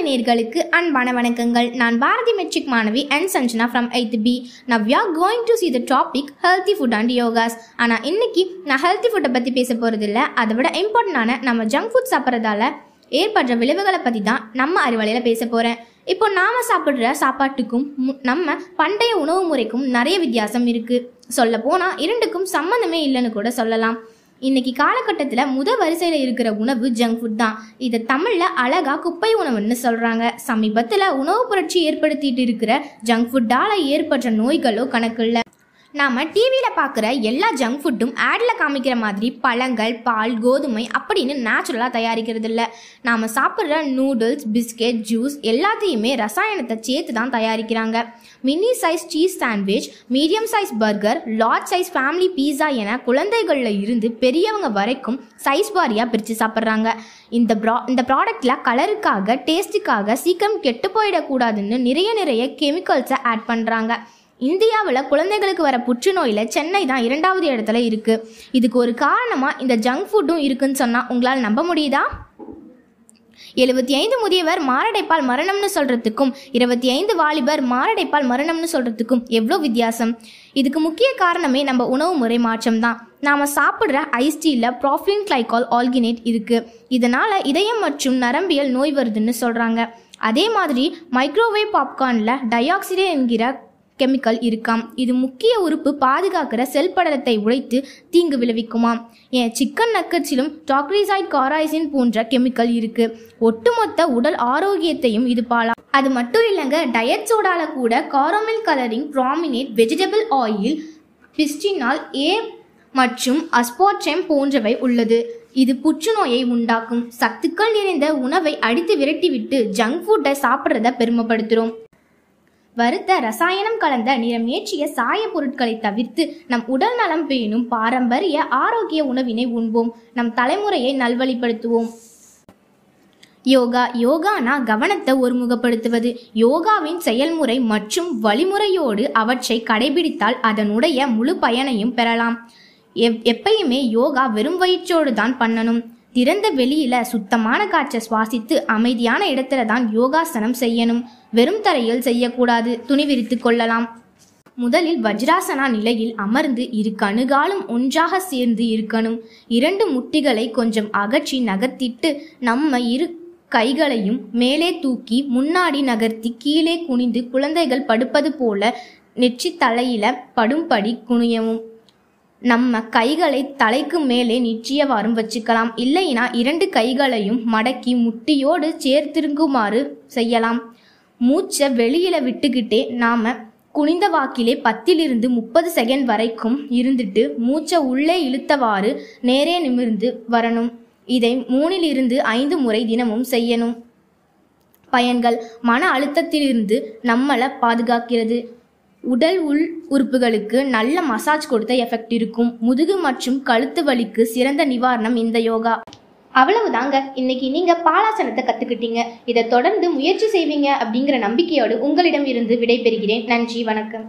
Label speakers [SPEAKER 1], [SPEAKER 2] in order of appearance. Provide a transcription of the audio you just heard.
[SPEAKER 1] Arivalai நேர்களுக்கு அன்பான வணக்கங்கள். நான் பாரதி மெட்ரிக் மாணவி and Sanjana from eighth B now we are going to see the topic healthy food and yogas ஆனால் இன்னைக்கு நான் ஹெல்த்தி ஃபுட்டை பற்றி பேச போகிறது இல்லை அதை விட இம்பார்ட்டண்டான நம்ம ஜங்க் ஃபுட் சாப்பிட்றதால ஏற்படுற விளைவுகளை பற்றி தான் நம்ம அறிவாளையில் பேச போகிறேன் இப்போ நாம் சாப்பிட்ற சாப்பாட்டுக்கும் நம்ம பண்டைய உணவு முறைக்கும் நிறைய வித்தியாசம் இருக்குது சொல்ல போனால் இரண்டுக்கும் சம்மந்தமே இல்லைன்னு கூட சொல்லலாம். இன்னைக்கு காலகட்டத்தில் முத வரிசையில் இருக்கிற உணவு ஜங்க் ஃபுட் தான். இதை தமிழில் அழகாக குப்பை உணவுன்னு சொல்கிறாங்க சமீபத்தில் உணவு புரட்சி ஏற்படுத்திட்டு இருக்கிற ஜங்க் ஃபுட்டால் ஏற்பட்ட நோய்களோ கணக்கு இல்லை நாம் டிவியில் பார்க்குற எல்லா ஜங்க் ஃபுட்டும் ஆடில் காமிக்கிற மாதிரி பழங்கள் பால் கோதுமை அப்படின்னு நேச்சுரலாக தயாரிக்கிறது இல்லை. நாம் சாப்பிட்ற நூடுல்ஸ் பிஸ்கெட் ஜூஸ் எல்லாத்தையுமே ரசாயனத்தை சேர்த்து தான் தயாரிக்கிறாங்க. Mini size cheese sandwich medium size burger large size family pizza என குழந்தைகளில் இருந்து பெரியவங்க வரைக்கும் சைஸ் வாரியாக பிரித்து சாப்பிட்றாங்க. இந்த ப்ரா இந்த ப்ராடக்டில் கலருக்காக டேஸ்ட்டுக்காக சீக்கிரம் கெட்டு போயிடக்கூடாதுன்னு நிறைய நிறைய கெமிக்கல்ஸை ஆட் பண்ணுறாங்க இந்தியாவில் குழந்தைகளுக்கு வர புற்றுநோயில் சென்னை தான் இரண்டாவது இடத்துல இருக்குது இதுக்கு ஒரு காரணமாக இந்த ஜங்க் ஃபுட்டும் இருக்குன்னு சொன்னால் உங்களால் நம்ப முடியுதா? எழுபத்தி ஐந்து முதியவர் மாரடைப்பால் மரணம்னு சொல்கிறதுக்கும் இருபத்தி ஐந்து வாலிபர் மாரடைப்பால் மரணம்னு சொல்கிறதுக்கும் எவ்வளோ வித்தியாசம்? இதுக்கு முக்கிய காரணமே நம்ம உணவு முறை மாற்றம் தான். நாம் சாப்பிட்ற ஐஸ் ப்ராஃபின் கிளைகால் ஆல்கினேட் இருக்குது இதனால் இதயம் மற்றும் நரம்பியல் நோய் வருதுன்னு சொல்கிறாங்க அதே மாதிரி மைக்ரோவேவ் பாப்கார்னில் டயாக்சிடே என்கிற கெமிக்கல் இருக்காம். இது முக்கிய உறுப்பு பாதுகாக்கிற செல் படலத்தை உடைத்து தீங்கு விளைவிக்குமாம். ஏன் சிக்கன் நக்கச்சிலும் டாக்ரிசைட் காராய்சின் போன்ற கெமிக்கல் இருக்கு. ஒட்டுமொத்த உடல் ஆரோக்கியத்தையும் இது பாலா. அது மட்டும் இல்லைங்க டயட் சோடால கூட caramel colouring brominated vegetable oil bisphenol A மற்றும் அஸ்பார்ச்செம் போன்றவை உள்ளது. இது புற்றுநோயை உண்டாக்கும். சத்துக்கள் நிறைந்த உணவை அடித்து விரட்டிவிட்டு ஜங்க் ஃபுட்டை சாப்பிட்றத பெருமைப்படுத்துகிறோம் வறுத்த ரசாயனம் கலந்த நிறமேற்றிய சாய பொருட்களை தவிர்த்து நம் உடல் நலம் பேணும் பாரம்பரிய ஆரோக்கிய உணவினை உண்போம். நம் தலைமுறையை நல்வழிப்படுத்துவோம். யோகா யோகானா கவனத்தை ஒருமுகப்படுத்துவது. யோகாவின் செயல்முறை மற்றும் வழிமுறையோடு அவற்றை கடைபிடித்தால் அதனுடைய முழு பயனையும் பெறலாம். எப் எப்பயுமே யோகா வெறும் வயிற்றோடு தான் பண்ணணும். திறந்த வெளியில சுத்தமான காற்றை சுவாசித்து அமைதியான இடத்துல தான் யோகாசனம் செய்யணும். வெறும் தரையில் செய்யக்கூடாது. துணி விரித்து கொள்ளலாம். முதலில் வஜ்ராசனா நிலையில் அமர்ந்து இரு கணுகாலும் ஒன்றாக சேர்ந்து இருக்கணும். இரண்டு முட்டிகளை கொஞ்சம் அகற்றி நகர்த்திட்டு நம்ம இரு கைகளையும் மேலே தூக்கி முன்னாடி நகர்த்தி கீழே குனிந்து குழந்தைகள் படுப்பது போல நெற்றி தலையில படும்படி குனியவும். நம்ம கைகளை தலைக்கு மேலே நிற்றியவாறும் வச்சுக்கலாம். இல்லைனா இரண்டு கைகளையும் மடக்கி முட்டியோடு சேர்த்திருக்குமாறு செய்யலாம். மூச்சை வெளியில விட்டுக்கிட்டே நாம குனிந்த வாக்கிலே பத்திலிருந்து முப்பது செகண்ட் வரைக்கும் இருந்துட்டு மூச்சை உள்ளே இழுத்தவாறு நேரே நிமிர்ந்து வரணும். இதை மூணிலிருந்து ஐந்து முறை தினமும் செய்யணும். பயன்கள் மன அழுத்தத்திலிருந்து நம்மளை பாதுகாக்கிறது. உடல் உள் உறுப்புகளுக்கு நல்ல மசாஜ் கொடுத்த எஃபெக்ட் இருக்கும். முதுகு மற்றும் கழுத்து வலிக்கு சிறந்த நிவாரணம் இந்த யோகா. அவ்வளவுதாங்க. இன்னைக்கு நீங்க பாலாசனத்தை கத்துக்கிட்டீங்க. இதை தொடர்ந்து முயற்சி செய்வீங்க அப்படிங்கிற நம்பிக்கையோடு உங்களிடம் இருந்து விடைபெறுகிறேன். நன்றி வணக்கம்.